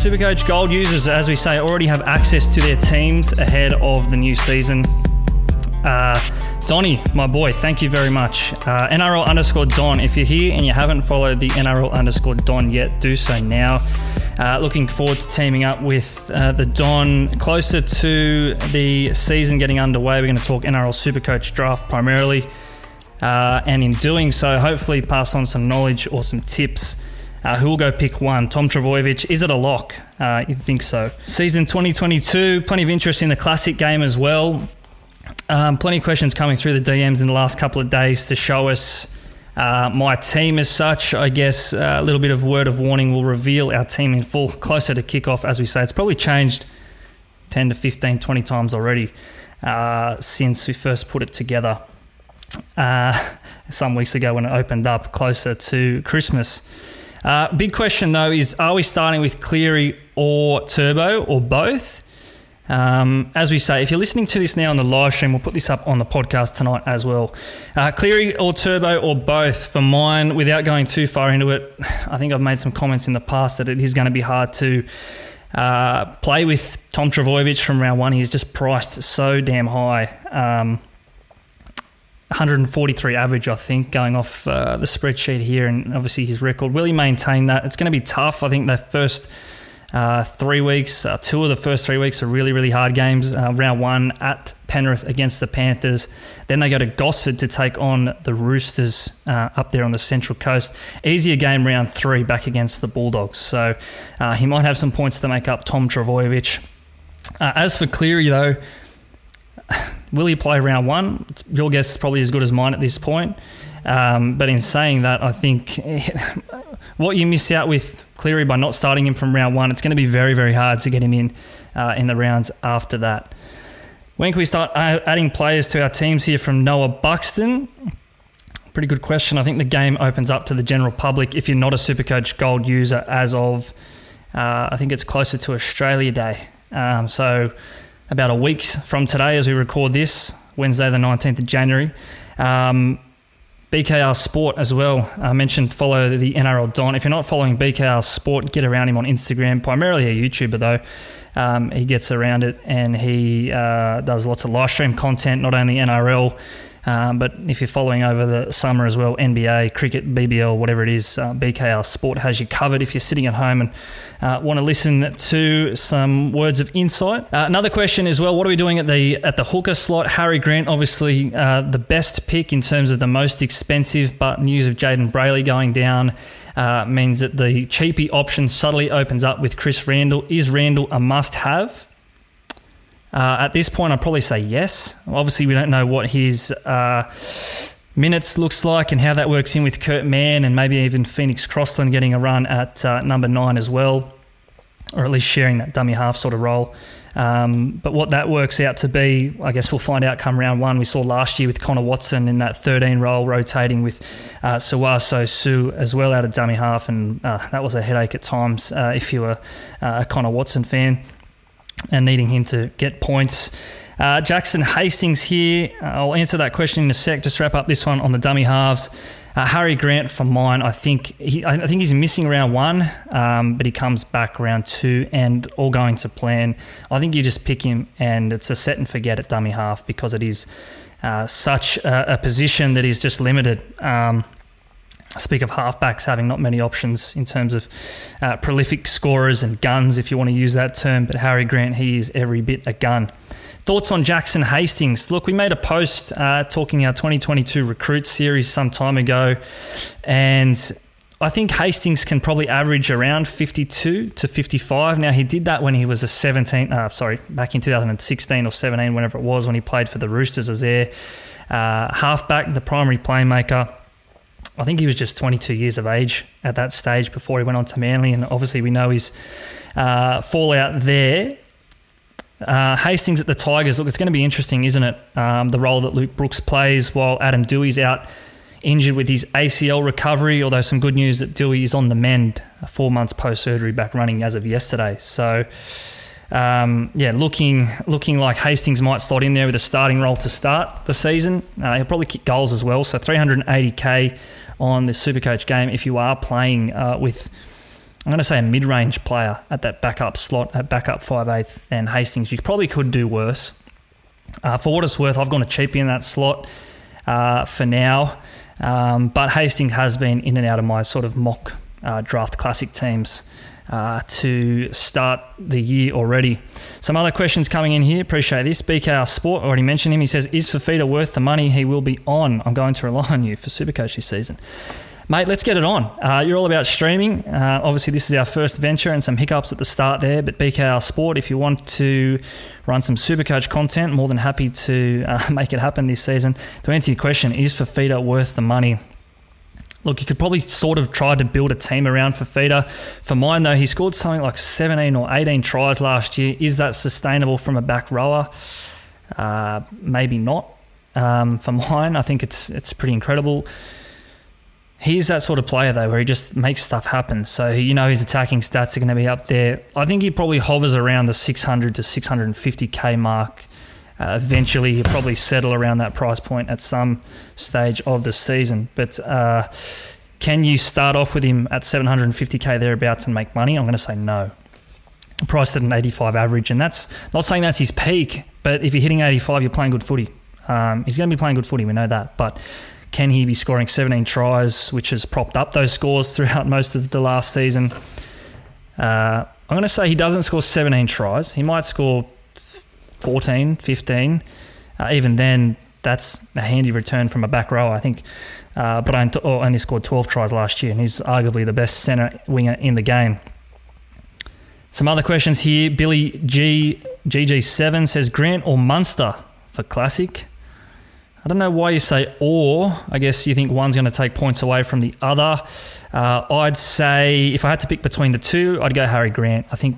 Supercoach Gold users, as we say, already have access to their teams ahead of the new season. Uh, Donny, my boy, thank you very much. Uh, NRL underscore Don, if you're here and you haven't followed the NRL underscore Don yet, do so now. Uh, looking forward to teaming up with uh, the Don closer to the season getting underway. We're going to talk NRL Supercoach draft primarily. Uh, and in doing so, hopefully pass on some knowledge or some tips. Uh, who will go pick one? Tom Trbojevic. Is it a lock? Uh, you think so? Season 2022, plenty of interest in the classic game as well. Um, plenty of questions coming through the DMs in the last couple of days to show us uh, my team as such. I guess uh, a little bit of word of warning will reveal our team in full closer to kickoff, as we say. It's probably changed 10 to 15, 20 times already uh, since we first put it together uh, some weeks ago when it opened up closer to Christmas. Uh, big question though is are we starting with Cleary or Turbo or both? Um, as we say, if you're listening to this now on the live stream, we'll put this up on the podcast tonight as well. Uh, Cleary or Turbo or both for mine, without going too far into it, I think I've made some comments in the past that it is going to be hard to uh, play with Tom Trbojevic from round one. He's just priced so damn high. Um, 143 average, I think, going off uh, the spreadsheet here, and obviously his record. Will he maintain that? It's going to be tough. I think the first uh, three weeks, uh, two of the first three weeks are really, really hard games. Uh, round one at Penrith against the Panthers. Then they go to Gosford to take on the Roosters uh, up there on the Central Coast. Easier game round three back against the Bulldogs. So uh, he might have some points to make up Tom Trbojevic. Uh, as for Cleary, though, will he play round one? Your guess is probably as good as mine at this point. Um, but in saying that, I think what you miss out with Cleary by not starting him from round one, it's going to be very, very hard to get him in uh, in the rounds after that. When can we start adding players to our teams here from Noah Buxton? Pretty good question. I think the game opens up to the general public if you're not a Supercoach Gold user as of, uh, I think it's closer to Australia Day. Um, so about a week from today as we record this, Wednesday, the 19th of January. Um, BKR Sport as well. I mentioned follow the NRL Don. If you're not following BKR Sport, get around him on Instagram, primarily a YouTuber though. Um, he gets around it and he uh, does lots of live stream content, not only NRL, um, but if you're following over the summer as well, NBA, cricket, BBL, whatever it is, uh, BKR Sport has you covered if you're sitting at home and uh, want to listen to some words of insight. Uh, another question as well: What are we doing at the at the hooker slot? Harry Grant, obviously uh, the best pick in terms of the most expensive, but news of Jayden Brailey going down. Uh, means that the cheapy option subtly opens up with Chris Randall. Is Randall a must have? Uh, at this point, I'd probably say yes. Obviously, we don't know what his uh, minutes looks like and how that works in with Kurt Mann and maybe even Phoenix Crossland getting a run at uh, number nine as well, or at least sharing that dummy half sort of role. Um, but what that works out to be, I guess we'll find out come round one. We saw last year with Connor Watson in that 13 role, rotating with uh, Sue as well out of dummy half, and uh, that was a headache at times uh, if you were uh, a Connor Watson fan and needing him to get points. Uh, Jackson Hastings here. I'll answer that question in a sec. Just wrap up this one on the dummy halves. Uh, Harry Grant for mine, I think he, I think he's missing round one, um, but he comes back round two, and all going to plan. I think you just pick him, and it's a set and forget at dummy half because it is uh, such a, a, position that is just limited. Um, speak of halfbacks having not many options in terms of uh, prolific scorers and guns, if you want to use that term. But Harry Grant, he is every bit a gun. Thoughts on Jackson Hastings? Look, we made a post uh, talking our 2022 recruit series some time ago, and I think Hastings can probably average around 52 to 55. Now he did that when he was a 17. Uh, sorry, back in 2016 or 17, whenever it was, when he played for the Roosters as their uh, halfback, the primary playmaker. I think he was just 22 years of age at that stage before he went on to Manly, and obviously we know his uh, fallout there. Uh, Hastings at the Tigers. Look, it's going to be interesting, isn't it? Um, the role that Luke Brooks plays while Adam Doueihi's out injured with his ACL recovery. Although some good news that Doueihi is on the mend, four months post surgery, back running as of yesterday. So. Um, yeah, looking looking like Hastings might slot in there with a starting role to start the season. Uh, he'll probably kick goals as well. So 380k on the Supercoach game if you are playing uh, with I'm going to say a mid-range player at that backup slot at backup five eighth and Hastings. You probably could do worse. Uh, for what it's worth, I've gone to cheap in that slot uh, for now, um, but Hastings has been in and out of my sort of mock uh, draft classic teams. Uh, to start the year already. Some other questions coming in here. Appreciate this. BKR Sport, already mentioned him. He says, Is Fifita worth the money he will be on? I'm going to rely on you for Supercoach this season. Mate, let's get it on. Uh, you're all about streaming. Uh, obviously, this is our first venture and some hiccups at the start there, but BKR Sport, if you want to run some Supercoach content, more than happy to uh, make it happen this season. To answer your question, is Fifita worth the money? Look, you could probably sort of try to build a team around Fifita. For mine, though, he scored something like 17 or 18 tries last year. Is that sustainable from a back rower? Uh, maybe not. Um, for mine, I think it's it's pretty incredible. He's that sort of player though, where he just makes stuff happen. So you know his attacking stats are going to be up there. I think he probably hovers around the 600 to 650k mark. Uh, eventually, he'll probably settle around that price point at some stage of the season. But uh, can you start off with him at 750k thereabouts and make money? I'm going to say no. Priced at an 85 average, and that's not saying that's his peak. But if you're hitting 85, you're playing good footy. Um, he's going to be playing good footy. We know that, but can he be scoring 17 tries, which has propped up those scores throughout most of the last season? Uh, I'm going to say he doesn't score 17 tries. He might score 14, 15. Uh, even then, that's a handy return from a back row. I think uh, Brian oh, only scored 12 tries last year, and he's arguably the best centre winger in the game. Some other questions here. Billy G GG7 says Grant or Munster for Classic. I don't know why you say or. I guess you think one's going to take points away from the other. Uh, I'd say if I had to pick between the two, I'd go Harry Grant. I think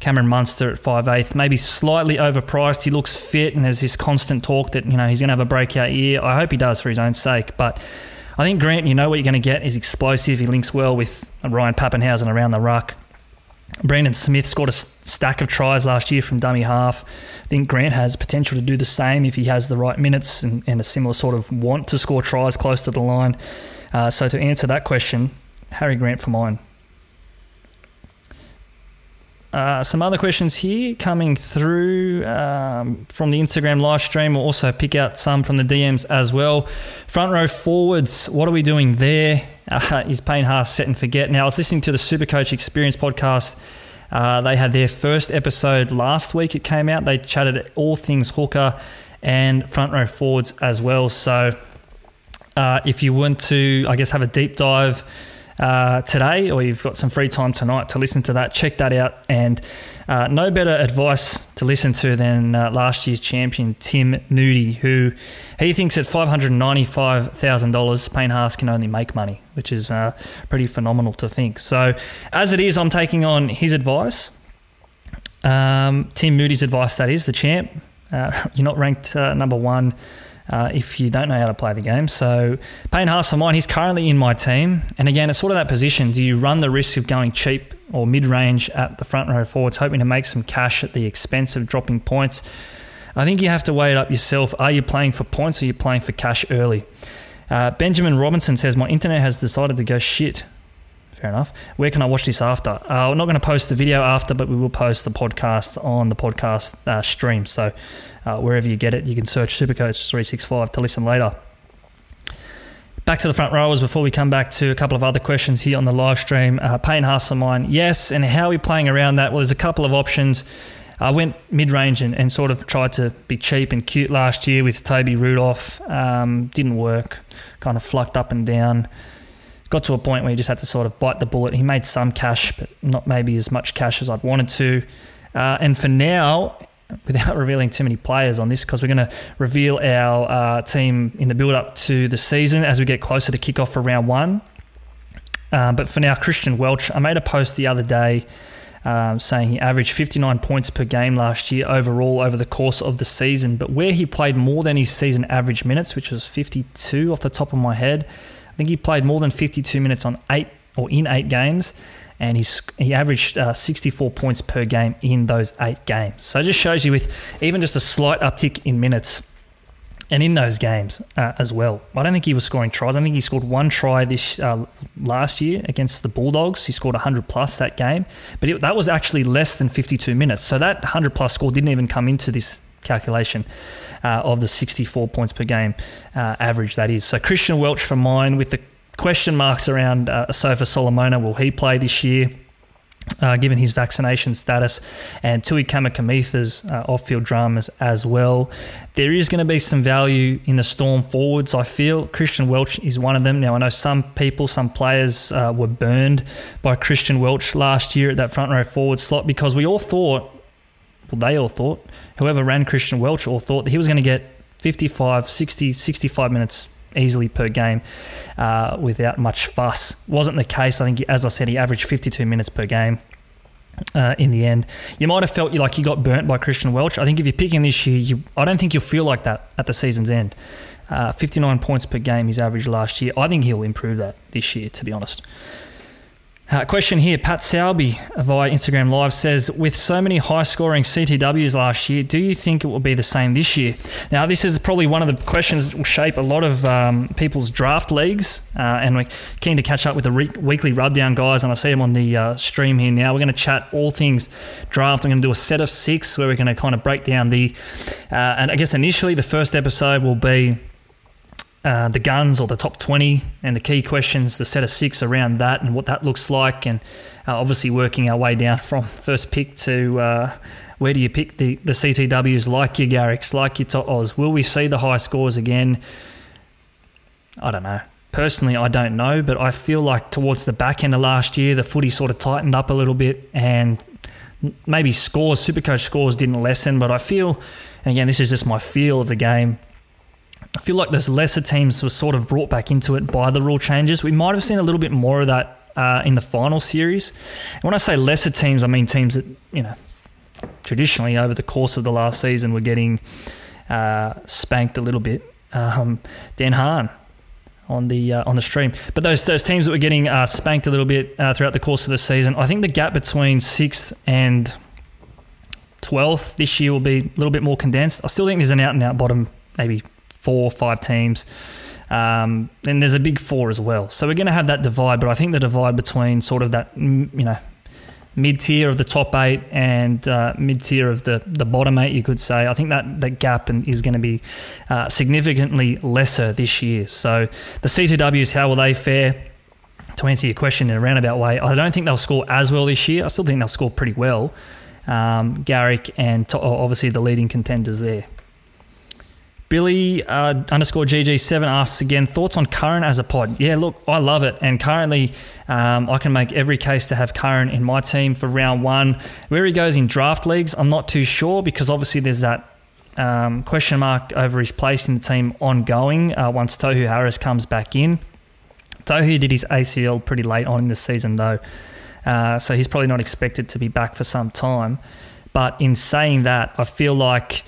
Cameron Munster at 5'8", maybe slightly overpriced. He looks fit, and there's this constant talk that you know he's going to have a breakout year. I hope he does for his own sake, but I think Grant, you know what you're going to get. He's explosive. He links well with Ryan Papenhuyzen around the ruck. Brandon Smith scored a stack of tries last year from dummy half. I think Grant has potential to do the same if he has the right minutes and, and a similar sort of want to score tries close to the line. Uh, so to answer that question, Harry Grant for mine. Uh, some other questions here coming through um, from the Instagram live stream. We'll also pick out some from the DMs as well. Front row forwards, what are we doing there? Uh, is Payne Haas set and forget? Now, I was listening to the Supercoach Experience podcast. Uh, they had their first episode last week. It came out. They chatted all things hooker and front row forwards as well. So, uh, if you want to, I guess, have a deep dive uh, today, or you've got some free time tonight to listen to that, check that out. And uh, no better advice to listen to than uh, last year's champion, Tim Moody, who he thinks at $595,000, Payne Haas can only make money, which is uh, pretty phenomenal to think. So, as it is, I'm taking on his advice. Um, Tim Moody's advice that is the champ. Uh, you're not ranked uh, number one uh, if you don't know how to play the game. So Payne Haas for mine, he's currently in my team. And again, it's sort of that position. Do you run the risk of going cheap or mid-range at the front row forwards, hoping to make some cash at the expense of dropping points? I think you have to weigh it up yourself. Are you playing for points or are you playing for cash early? Uh, Benjamin Robinson says, My internet has decided to go shit. Fair enough. Where can I watch this after? Uh, we're not going to post the video after, but we will post the podcast on the podcast uh, stream. So uh, wherever you get it, you can search Supercoach 365 to listen later. Back to the front rowers before we come back to a couple of other questions here on the live stream. Uh, Payne Hasselmine, yes, and how are we playing around that? Well, there's a couple of options. I went mid range and, and, sort of tried to be cheap and cute last year with Toby Rudolf. Um, didn't work. Kind of flucked up and down. Got to a point where he just had to sort of bite the bullet. He made some cash, but not maybe as much cash as I'd wanted to. Uh, and for now, without revealing too many players on this, because we're going to reveal our uh, team in the build up to the season as we get closer to kick off for round one. Um, but for now, Christian Welch, I made a post the other day um, saying he averaged 59 points per game last year overall over the course of the season. But where he played more than his season average minutes, which was 52 off the top of my head, think he played more than 52 minutes on eight or in eight games. And he's, he averaged uh, 64 points per game in those eight games. So it just shows you with even just a slight uptick in minutes, and in those games uh, as well. I don't think he was scoring tries. I think he scored one try this uh, last year against the Bulldogs. He scored 100 plus that game, but it, that was actually less than 52 minutes. So that 100 plus score didn't even come into this calculation uh, of the 64 points per game uh, average. That is. So Christian Welch for mine with the question marks around uh, Sofa Solomona. Will he play this year? uh, given his vaccination status, and Tui Kamikamica's uh, off-field dramas as well. There is going to be some value in the Storm forwards. I feel Christian Welch is one of them. Now I know some people, some players uh, were burned by Christian Welch last year at that front row forward slot because we all thought, well, they all thought, whoever ran Christian Welch all thought that he was going to get 55, 60, 65 minutes easily per game uh, without much fuss. Wasn't the case. I think, as I said, he averaged 52 minutes per game. Uh, in the end, you might have felt like you got burnt by Christian Welch. I think if you're picking this year, you, I don't think you'll feel like that at the season's end. Uh, 59 points per game his average last year. I think he'll improve that this year, to be honest. Uh, question here, Pat Salby via Instagram Live says, with so many high scoring CTWs last year, do you think it will be the same this year? Now, this is probably one of the questions that will shape a lot of um, people's draft leagues, uh, and we're keen to catch up with the re- weekly rubdown guys, and I see them on the uh, stream here now. We're going to chat all things draft. I'm going to do a set of six where we're going to kind of break down the, uh, and I guess initially the first episode will be uh, the guns or the top 20 and the key questions, the set of six around that and what that looks like. And uh, obviously working our way down from first pick to uh, where do you pick the, the CTWs like your Garricks, like your Oz? Will we see the high scores again? I don't know. Personally, I don't know, but I feel like towards the back end of last year, the footy sort of tightened up a little bit and maybe scores, Supercoach scores didn't lessen, but I feel, again, this is just my feel of the game, I feel like those lesser teams were sort of brought back into it by the rule changes. We might have seen a little bit more of that uh, in the final series. And when I say lesser teams, I mean teams that, you know, traditionally over the course of the last season were getting uh, spanked a little bit. Um, Dan Hahn on the uh, on the stream, but those those teams that were getting uh, spanked a little bit uh, throughout the course of the season, I think the gap between sixth and 12th this year will be a little bit more condensed. I still think there's an out and out bottom, maybe four five teams. Um, and there's a big four as well. So we're going to have that divide, but I think the divide between sort of that, you know, mid tier of the top eight and uh, mid tier of the, the bottom eight, you could say. I think that, that gap is going to be uh, significantly lesser this year. So the CTWs, how will they fare? To answer your question in a roundabout way, I don't think they'll score as well this year. I still think they'll score pretty well. Um, Garrick and to- obviously the leading contenders there. Billy uh, underscore GG7 asks again thoughts on Curran as a pod. Yeah, look, I love it, and currently um, I can make every case to have Curran in my team for round one. Where he goes in draft leagues, I'm not too sure because obviously there's that um, question mark over his place in the team ongoing uh, once Tohu Harris comes back in. Tohu did his ACL pretty late on in the season though, uh, so he's probably not expected to be back for some time. But in saying that, I feel like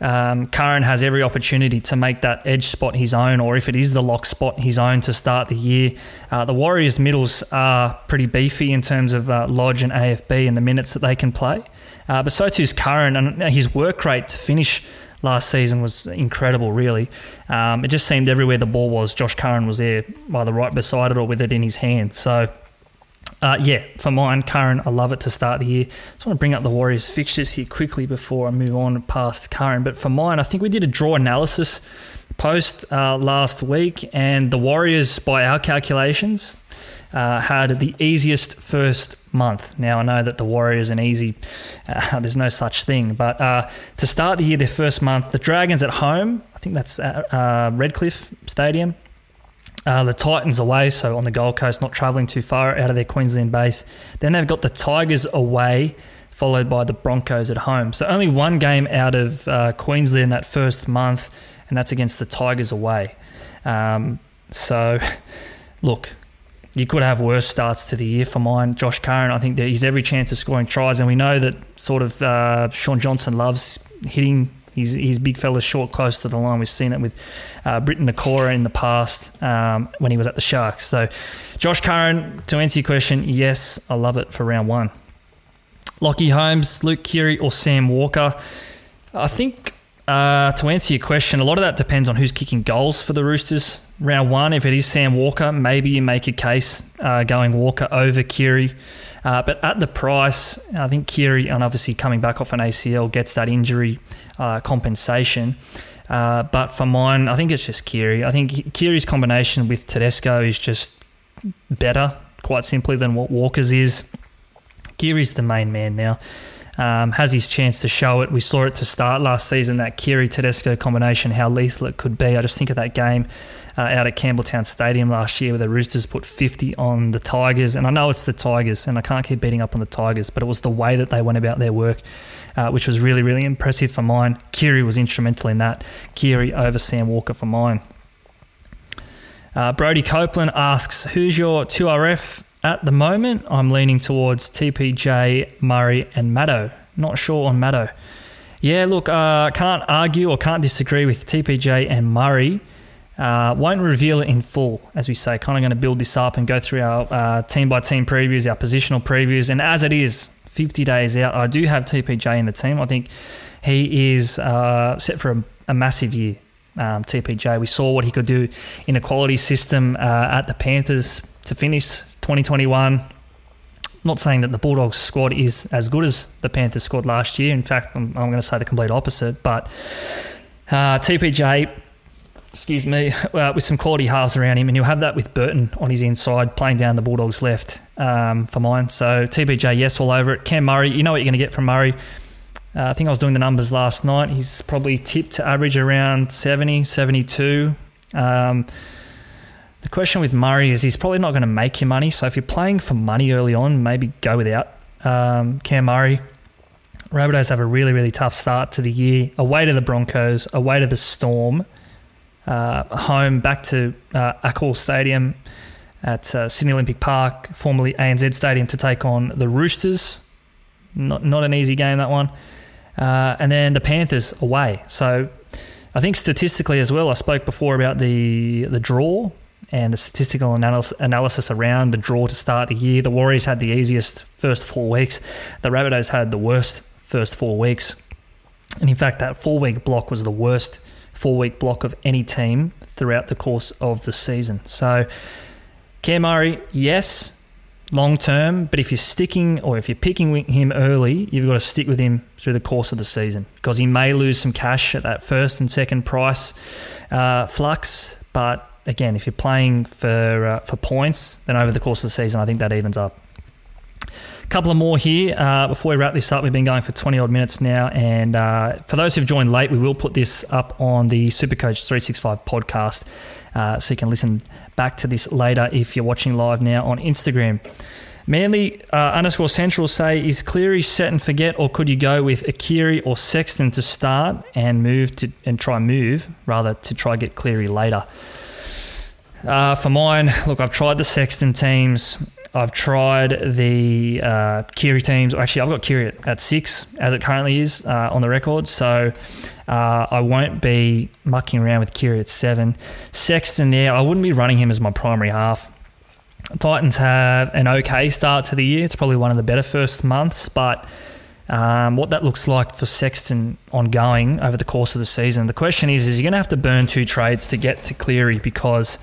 um, Curran has every opportunity to make that edge spot his own, or if it is the lock spot his own to start the year. Uh, the Warriors' middles are pretty beefy in terms of uh, Lodge and AFB and the minutes that they can play. Uh, but so too is Curran, and his work rate to finish last season was incredible, really. Um, it just seemed everywhere the ball was, Josh Curran was there, either right beside it or with it in his hand. So uh, yeah, for mine, Curran, I love it to start the year. Just want to bring up the Warriors fixtures here quickly before I move on past Curran. But for mine, I think we did a draw analysis post uh, last week, and the Warriors, by our calculations, uh, had the easiest first month. Now I know that the Warriors an easy, uh, there's no such thing. But uh, to start the year, their first month, the Dragons at home. I think that's at uh, Redcliffe Stadium. Uh, the Titans away, so on the Gold Coast, not travelling too far out of their Queensland base. Then they've got the Tigers away, followed by the Broncos at home. So only one game out of uh, Queensland that first month, and that's against the Tigers away. Um, so, look, you could have worse starts to the year for mine. Josh Curran, I think he's every chance of scoring tries, and we know that sort of uh, Shaun Johnson loves hitting He's, he's big fella short close to the line. We've seen it with uh, Briton Nikora in the past um, when he was at the Sharks. So, Josh Curran, to answer your question, yes, I love it for round one. Lockie Holmes, Luke Keary, or Sam Walker. I think uh, to answer your question, a lot of that depends on who's kicking goals for the Roosters. Round one, if it is Sam Walker, maybe you make a case uh, going Walker over Keary. Uh, but at the price, I think Keary, and obviously coming back off an ACL, gets that injury uh, compensation. Uh, but for mine, I think it's just Keary. I think Keary's combination with Tedesco is just better, quite simply, than what Walker's is. Keary's the main man now. Um, has his chance to show it. We saw it to start last season, that Keary Tedesco combination, how lethal it could be. I just think of that game uh, out at Campbelltown Stadium last year where the Roosters put 50 on the Tigers. And I know it's the Tigers, and I can't keep beating up on the Tigers, but it was the way that they went about their work, uh, which was really, really impressive for mine. Keary was instrumental in that. Keary over Sam Walker for mine. Uh, Brody Copeland asks, Who's your 2RF at the moment, I'm leaning towards TPJ, Murray, and Maddo. Not sure on Maddo. Yeah, look, uh, can't argue or can't disagree with TPJ and Murray. Uh, won't reveal it in full, as we say. Kind of going to build this up and go through our uh, team by team previews, our positional previews. And as it is, 50 days out, I do have TPJ in the team. I think he is uh, set for a, a massive year. Um, TPJ, we saw what he could do in a quality system uh, at the Panthers to finish 2021. Not saying that the Bulldogs squad is as good as the Panthers squad last year. In fact, I'm, I'm going to say the complete opposite. But uh, TPJ, excuse me, uh, with some quality halves around him, and you'll have that with Burton on his inside playing down the Bulldogs left um, for mine. So TPJ, yes, all over it. Cam Murray, you know what you're going to get from Murray. Uh, I think I was doing the numbers last night. He's probably tipped to average around 70, 72. Um, the question with Murray is he's probably not going to make you money. So if you're playing for money early on, maybe go without um, Cam Murray. Rabbitohs have a really, really tough start to the year. Away to the Broncos, away to the Storm, uh, home back to uh, Accor Stadium at uh, Sydney Olympic Park, formerly ANZ Stadium, to take on the Roosters. Not, not an easy game, that one. Uh, and then the Panthers away. So I think statistically as well, I spoke before about the the draw and the statistical analysis around the draw to start the year. The Warriors had the easiest first four weeks. The Rabbitohs had the worst first four weeks. And in fact, that four week block was the worst four week block of any team throughout the course of the season. So, Cam Murray, yes, long term, but if you're sticking or if you're picking him early, you've got to stick with him through the course of the season because he may lose some cash at that first and second price uh, flux, but again, if you're playing for uh, for points, then over the course of the season, I think that evens up. A couple of more here uh, before we wrap this up. We've been going for 20 odd minutes now, and uh, for those who've joined late, we will put this up on the Supercoach 365 podcast, uh, so you can listen back to this later if you're watching live now on Instagram. Manly uh, underscore central say is Cleary set and forget, or could you go with Akiri or Sexton to start and move to and try move rather to try get Cleary later? Uh, for mine, look, I've tried the Sexton teams. I've tried the uh, Keary teams. Actually, I've got Keary at, six as it currently is uh, on the record. So uh, I won't be mucking around with Keary at seven. Sexton there, I wouldn't be running him as my primary half. Titans have an okay start to the year. It's probably one of the better first months, but um, what that looks like for Sexton ongoing over the course of the season. The question is, is he going to have to burn two trades to get to Cleary because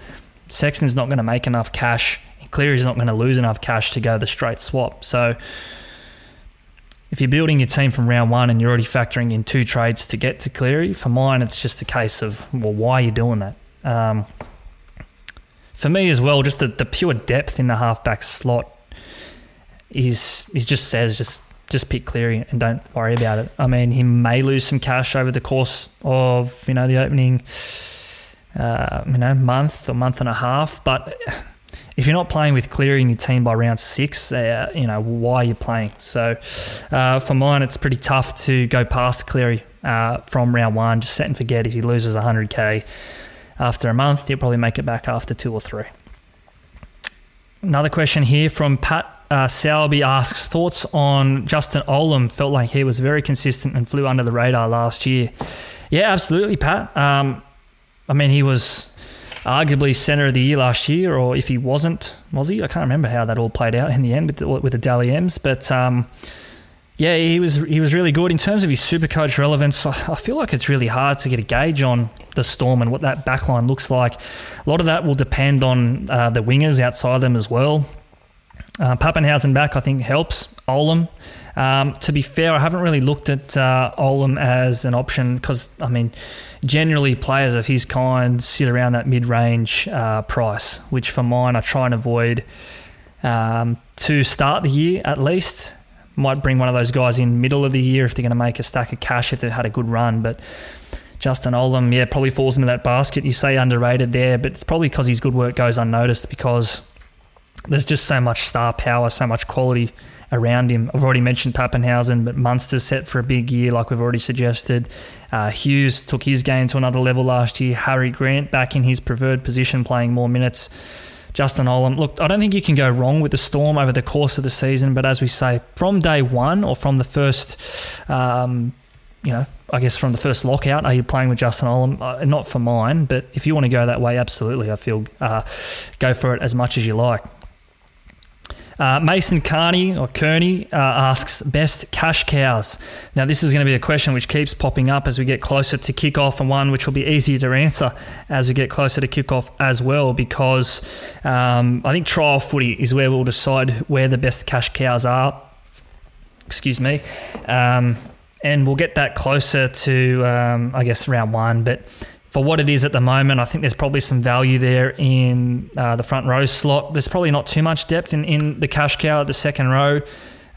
Sexton's not going to make enough cash. Cleary's not going to lose enough cash to go the straight swap. So if you're building your team from round one and you're already factoring in two trades to get to Cleary, for mine, it's just a case of, well, why are you doing that? Um, for me as well, just the, the pure depth in the halfback slot is is just says just just pick Cleary and don't worry about it. I mean, he may lose some cash over the course of you know the opening uh, you know month or month and a half, but if you're not playing with Cleary in your team by round six, uh, you know why are you playing? So uh, for mine, it's pretty tough to go past Cleary uh, from round one. Just set and forget if he loses 100k after a month, he'll probably make it back after two or three. Another question here from Pat uh, Salby asks thoughts on Justin Olam. Felt like he was very consistent and flew under the radar last year. Yeah, absolutely, Pat. Um, I mean, he was arguably centre of the year last year, or if he wasn't, was he? I can't remember how that all played out in the end with the, with the Dally M's, but. Um, yeah, he was he was really good in terms of his super coach relevance. I feel like it's really hard to get a gauge on the Storm and what that backline looks like. A lot of that will depend on uh, the wingers outside them as well. Uh, Papenhuyzen back, I think, helps. Olam. Um, to be fair, I haven't really looked at uh, Olam as an option because, I mean, generally players of his kind sit around that mid range uh, price, which for mine I try and avoid um, to start the year at least. Might bring one of those guys in middle of the year if they're going to make a stack of cash if they've had a good run. But Justin Olam, yeah, probably falls into that basket. You say underrated there, but it's probably because his good work goes unnoticed because there's just so much star power, so much quality around him. I've already mentioned Papenhuyzen, but Munster's set for a big year, like we've already suggested. Uh, Hughes took his game to another level last year. Harry Grant back in his preferred position, playing more minutes. Justin Olam. Look, I don't think you can go wrong with the Storm over the course of the season, but as we say, from day one or from the first, um, you know, I guess from the first lockout, are you playing with Justin Olam? Uh, not for mine, but if you want to go that way, absolutely, I feel uh, go for it as much as you like. Uh, Mason Carney or Kearney uh, asks best cash cows. Now, this is going to be a question which keeps popping up as we get closer to kickoff, and one which will be easier to answer as we get closer to kickoff as well, because um, I think trial footy is where we'll decide where the best cash cows are. Excuse me. Um, and we'll get that closer to, um, I guess, round one. But for what it is at the moment, I think there's probably some value there in uh, the front row slot. There's probably not too much depth in, in the cash cow at the second row.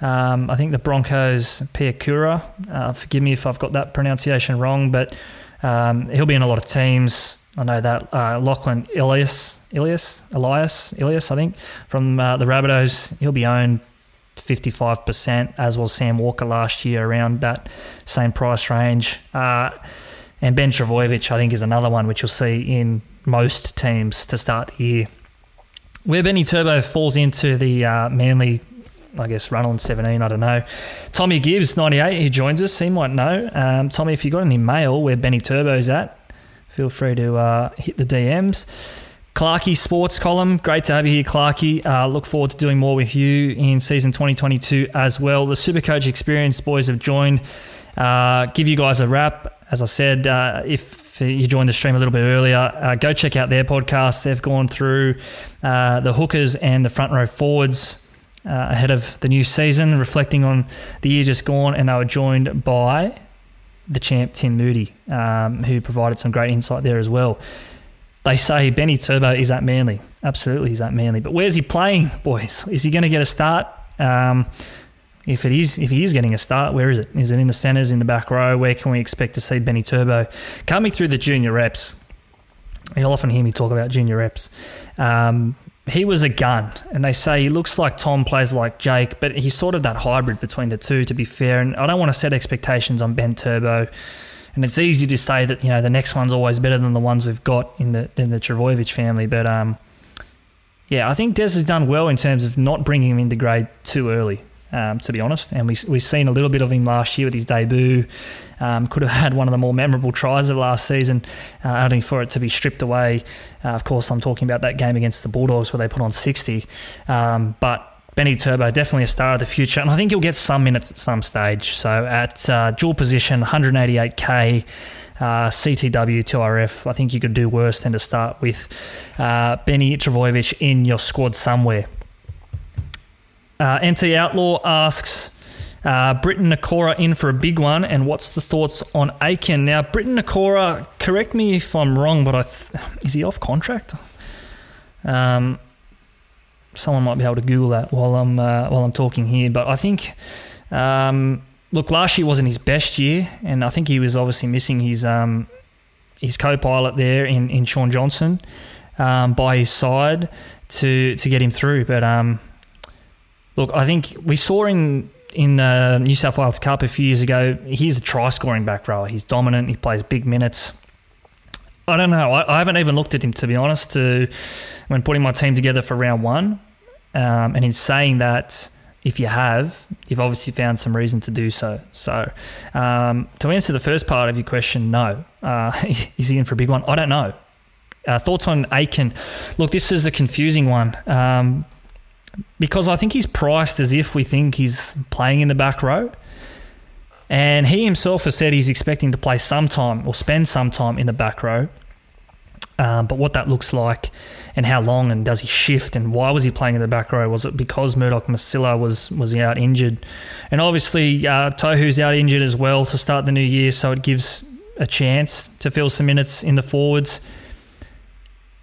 Um, I think the Broncos, Piakura, uh, forgive me if I've got that pronunciation wrong, but um, he'll be in a lot of teams. I know that uh, Lachlan Elias, Ilias, Elias, Ilias, I think, from uh, the Rabbitohs, he'll be owned 55%, as was Sam Walker last year, around that same price range. Uh, and Ben Trbojevic, I think, is another one which you'll see in most teams to start the year. Where Benny Turbo falls into the uh, Manly, I guess, run on 17, I don't know. Tommy Gibbs, 98, he joins us. He might know. Um, Tommy, if you've got any mail where Benny Turbo's at, feel free to uh, hit the DMs. Clarkey Sports Column, great to have you here, Clarkey. Uh, look forward to doing more with you in season 2022 as well. The Supercoach Experience boys have joined. Uh, give you guys a wrap as I said, uh, if you joined the stream a little bit earlier, uh, go check out their podcast. They've gone through uh, the hookers and the front row forwards uh, ahead of the new season, reflecting on the year just gone, and they were joined by the champ Tim Moody, um, who provided some great insight there as well. They say Benny Turbo is at Manly. Absolutely, he's at Manly. But where's he playing, boys? Is he going to get a start? Um, if it is, if he is getting a start, where is it? Is it in the centres, in the back row? Where can we expect to see Benny Turbo coming through the junior reps? You'll often hear me talk about junior reps. Um, he was a gun, and they say he looks like Tom, plays like Jake, but he's sort of that hybrid between the two. To be fair, and I don't want to set expectations on Ben Turbo. And it's easy to say that you know the next one's always better than the ones we've got in the in the Trbojevic family, but um, yeah, I think Des has done well in terms of not bringing him into grade too early. Um, to be honest, and we we've seen a little bit of him last year with his debut. Um, could have had one of the more memorable tries of last season, uh, only for it to be stripped away. Uh, of course, I'm talking about that game against the Bulldogs where they put on 60. Um, but Benny Turbo, definitely a star of the future, and I think he'll get some minutes at some stage. So at uh, dual position, 188k. Uh, CTW to RF, I think you could do worse than to start with uh, Benny Trbojevic in your squad somewhere. Uh, NT Outlaw asks, uh, Briton Nikora in for a big one, and what's the thoughts on Aitken? Now, Briton Nikora, correct me if I'm wrong, but I th- is he off contract? Um, someone might be able to Google that while I'm uh, while I'm talking here. But I think, um, look, last year wasn't his best year, and I think he was obviously missing his um, his co-pilot there in, in Shaun Johnson um, by his side to to get him through. But um, look, I think we saw in in the New South Wales Cup a few years ago. He's a try scoring back rower. He's dominant. He plays big minutes. I don't know. I, I, haven't even looked at him to be honest. To when putting my team together for round one, um, and in saying that, if you have, you've obviously found some reason to do so. So, um, to answer the first part of your question, no. Uh, is he in for a big one? I don't know. Uh, thoughts on Aitken? Look, this is a confusing one. Um, because I think he's priced as if we think he's playing in the back row. And he himself has said he's expecting to play some time or spend some time in the back row. Um, but what that looks like and how long and does he shift and why was he playing in the back row? Was it because Murdoch Masila was was out injured? And obviously uh, Tohu's out injured as well to start the new year, so it gives a chance to fill some minutes in the forwards.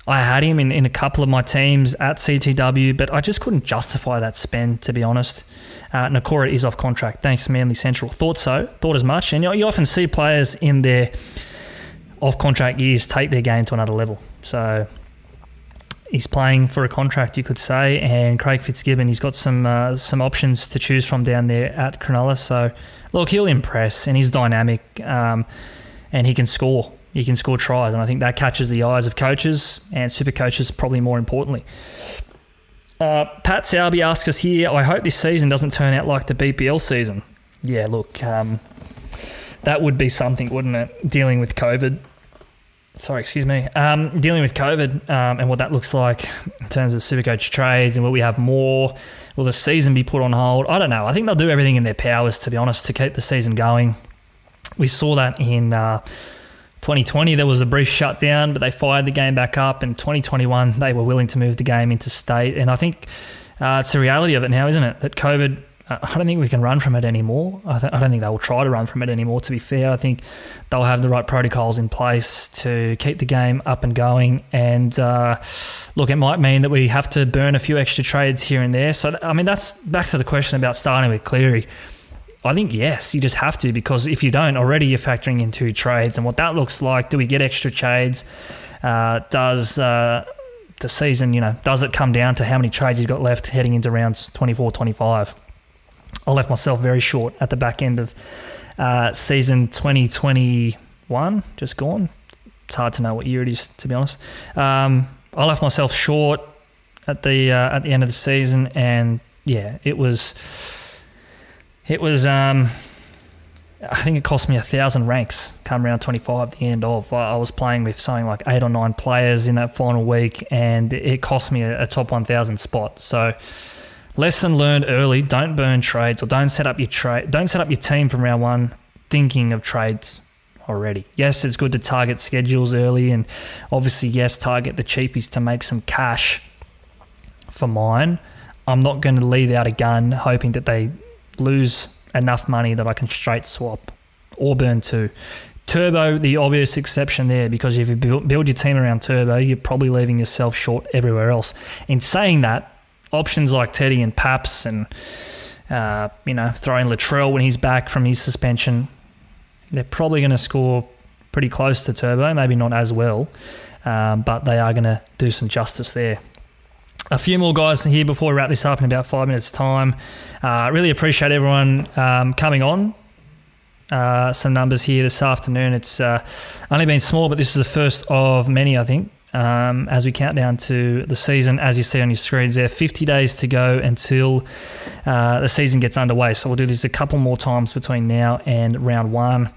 I had him in, in a couple of my teams at CTW, but I just couldn't justify that spend, to be honest. Uh, Nikora is off contract. Thanks, Manly Central. Thought so, thought as much. And you, you often see players in their off contract years take their game to another level. So he's playing for a contract, you could say. And Craig Fitzgibbon, he's got some uh, some options to choose from down there at Cronulla. So look, he'll impress, and he's dynamic, um, and he can score you can score tries. And I think that catches the eyes of coaches and super coaches, probably more importantly. Uh, Pat Salby asks us here I hope this season doesn't turn out like the BBL season. Yeah, look, um, that would be something, wouldn't it? Dealing with COVID. Sorry, excuse me. Um, dealing with COVID um, and what that looks like in terms of supercoach trades and will we have more? Will the season be put on hold? I don't know. I think they'll do everything in their powers, to be honest, to keep the season going. We saw that in. Uh, 2020 there was a brief shutdown, but they fired the game back up. And 2021 they were willing to move the game into state. And I think uh, it's the reality of it now, isn't it? That COVID. Uh, I don't think we can run from it anymore. I, th- I, don't think they will try to run from it anymore. To be fair, I think they'll have the right protocols in place to keep the game up and going. And uh, look, it might mean that we have to burn a few extra trades here and there. So I mean, that's back to the question about starting with Cleary I think yes, you just have to because if you don't already, you're factoring in two trades and what that looks like. Do we get extra trades? Uh, does uh, the season, you know, does it come down to how many trades you've got left heading into rounds 24, 25? I left myself very short at the back end of uh, season 2021, just gone. It's hard to know what year it is, to be honest. Um, I left myself short at the uh, at the end of the season, and yeah, it was it was, um, I think it cost me a thousand ranks come around 25 at the end of. I was playing with something like eight or nine players in that final week, and it cost me a, a top 1,000 spot. So, lesson learned early: don't burn trades or don't set up your trade. Don't set up your team from round one thinking of trades already. Yes, it's good to target schedules early, and obviously, yes, target the cheapies to make some cash. For mine, I'm not going to leave out a gun hoping that they lose enough money that I can straight swap or burn two. Turbo, the obvious exception there, because if you build, build your team around Turbo, you're probably leaving yourself short everywhere else. In saying that, options like Teddy and Paps and, uh, you know, throwing Latrell when he's back from his suspension, they're probably going to score pretty close to Turbo, maybe not as well, um, but they are going to do some justice there a few more guys here before we wrap this up in about five minutes' time. Uh, really appreciate everyone um, coming on. Uh, some numbers here this afternoon. It's uh, only been small, but this is the first of many, I think. um, as we count down to the season. As you see on your screens, there 50 days to go until uh, the season gets underway. So we'll do this a couple more times between now and round one.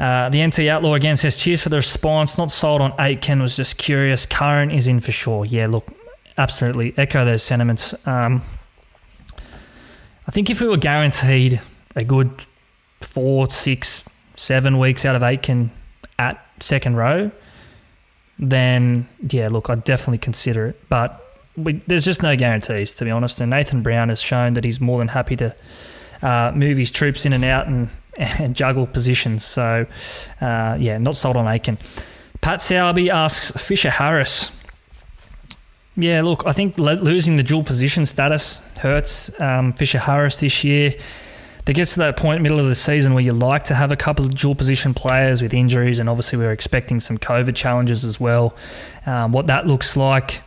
Uh, the NT Outlaw again says, Cheers for the response. Not sold on Aitken, was just curious. Curran is in for sure. Yeah, look, absolutely echo those sentiments. Um, I think if we were guaranteed a good four, six, seven weeks out of Aitken at second row, then yeah, look, I'd definitely consider it. But we, there's just no guarantees, to be honest. And Nathan Brown has shown that he's more than happy to uh, move his troops in and out and and juggle positions. So, uh, yeah, not sold on Aitken. Pat Sowerby asks Fisher Harris. Yeah, look, I think losing the dual position status hurts um, Fisher Harris this year. There gets to that point, middle of the season, where you like to have a couple of dual position players with injuries, and obviously we're expecting some COVID challenges as well. Um, what that looks like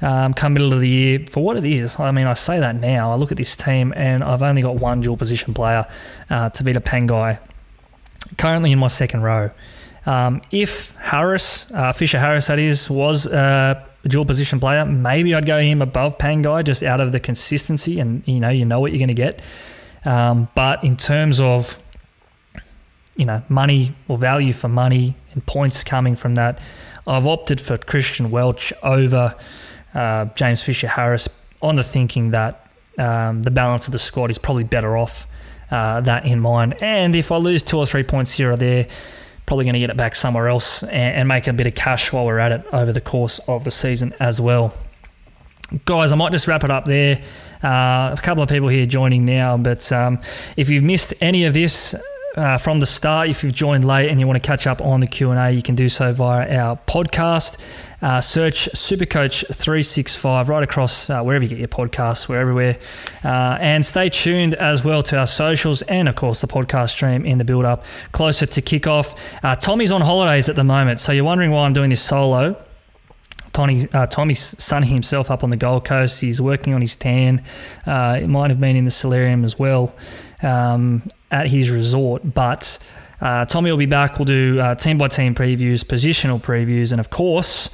um, come middle of the year for what it is. I mean, I say that now. I look at this team and I've only got one dual position player, uh, Tevita Pangai, currently in my second row. Um, if Harris, uh, Fisher Harris, that is, was a dual position player, maybe I'd go him above Pangai just out of the consistency and you know you know what you're going to get. Um, but in terms of you know money or value for money and points coming from that, I've opted for Christian Welch over uh, James Fisher Harris on the thinking that um, the balance of the squad is probably better off uh, that in mind. And if I lose two or three points here or there, probably going to get it back somewhere else and, and, make a bit of cash while we're at it over the course of the season as well. Guys, I might just wrap it up there. Uh, a couple of people here joining now, but um, if you've missed any of this, uh, from the start. If you've joined late and you want to catch up on the Q and A, you can do so via our podcast. Uh, search Supercoach 365 right across uh, wherever you get your podcasts. We're everywhere. Uh, and stay tuned as well to our socials and, of course, the podcast stream in the build up closer to kickoff. Uh, Tommy's on holidays at the moment, so you're wondering why I'm doing this solo. Tommy, uh, Tommy's sunning himself up on the Gold Coast. He's working on his tan. Uh, it might have been in the solarium as well um, at his resort, but uh, Tommy will be back. We'll do uh, team by team previews, positional previews, and of course,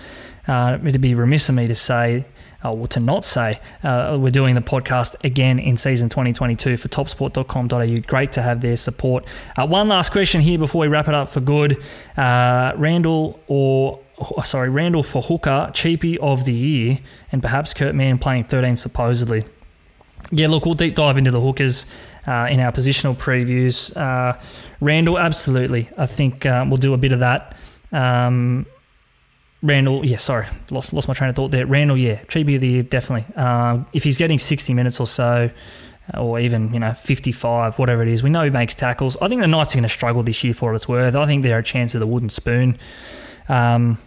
uh, it'd be remiss of me to say, uh, or to not say, uh, we're doing the podcast again in season 2022 for topsport.com.au. Great to have their support. One last question here before we wrap it up for good. Randall or oh, sorry, Randall for hooker, cheapie of the year, and perhaps Kurt Mann playing 13 supposedly. Yeah, look, we'll deep dive into the hookers uh, in our positional previews. Uh, Randall, absolutely. I think uh, we'll do a bit of that. Um, Randall, yeah, sorry, lost lost my train of thought there. Randall, yeah, Cheapie of the year, definitely. Um, if he's getting 60 minutes or so, or even you know 55, whatever it is, we know he makes tackles. I think the Knights are going to struggle this year for what it's worth. I think they're a chance of the wooden spoon. Um,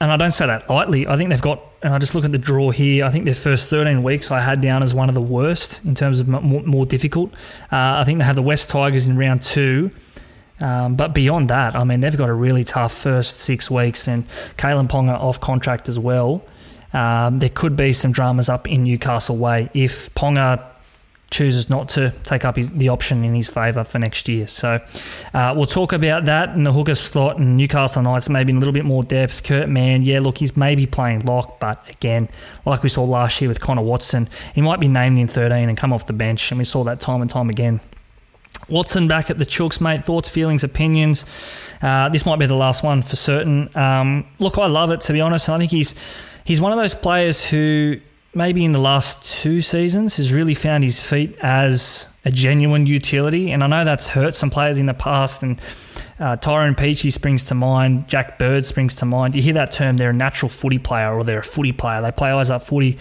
and I don't say that lightly. I think they've got, and I just look at the draw here. I think their first 13 weeks I had down as one of the worst in terms of more, more difficult. Uh, I think they have the West Tigers in round two. Um, but beyond that, I mean, they've got a really tough first six weeks, and Kalyn Ponga off contract as well. Um, there could be some dramas up in Newcastle way if Ponga chooses not to take up his, the option in his favour for next year. So uh, we'll talk about that in the hooker slot and Newcastle Knights maybe in a little bit more depth. Kurt Mann, yeah, look, he's maybe playing lock, but again, like we saw last year with Connor Watson, he might be named in 13 and come off the bench, and we saw that time and time again. Watson back at the Chooks, mate. Thoughts, feelings, opinions. Uh, this might be the last one for certain. Um, look, I love it to be honest. I think he's he's one of those players who maybe in the last two seasons has really found his feet as a genuine utility. And I know that's hurt some players in the past. And uh, Tyrone Peachey springs to mind. Jack Bird springs to mind. You hear that term, they're a natural footy player or they're a footy player. They play eyes up footy.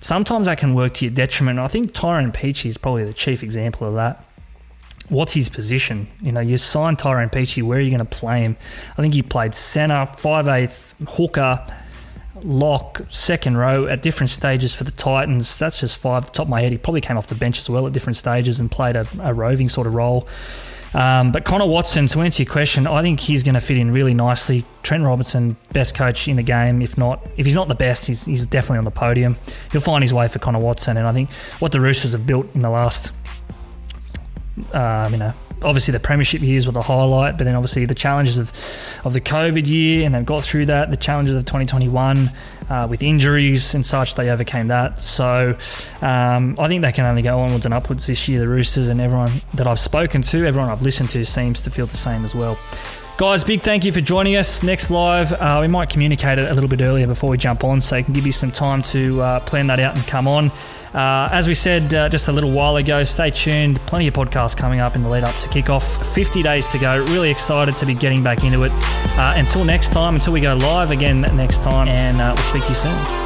Sometimes that can work to your detriment. I think Tyrone Peachey is probably the chief example of that. What's his position? You know, you sign Tyrone Peachey, where are you going to play him? I think he played centre, 5'8", hooker, lock, second row at different stages for the Titans. That's just five, top of my head. He probably came off the bench as well at different stages and played a, a roving sort of role. Um, but Connor Watson, to answer your question, I think he's going to fit in really nicely. Trent Robinson, best coach in the game. If not, if he's not the best, he's, he's definitely on the podium. He'll find his way for Connor Watson. And I think what the Roosters have built in the last, uh, you know, obviously the premiership years were the highlight, but then obviously the challenges of, of the COVID year, and they've got through that. The challenges of 2021 uh, with injuries and such, they overcame that. So um, I think they can only go onwards and upwards this year. The Roosters and everyone that I've spoken to, everyone I've listened to, seems to feel the same as well. Guys, big thank you for joining us. Next live, uh, we might communicate it a little bit earlier before we jump on, so you can give you some time to uh, plan that out and come on. Uh, as we said uh, just a little while ago, stay tuned. Plenty of podcasts coming up in the lead up to kickoff. 50 days to go. Really excited to be getting back into it. Uh, until next time, until we go live again next time, and uh, we'll speak to you soon.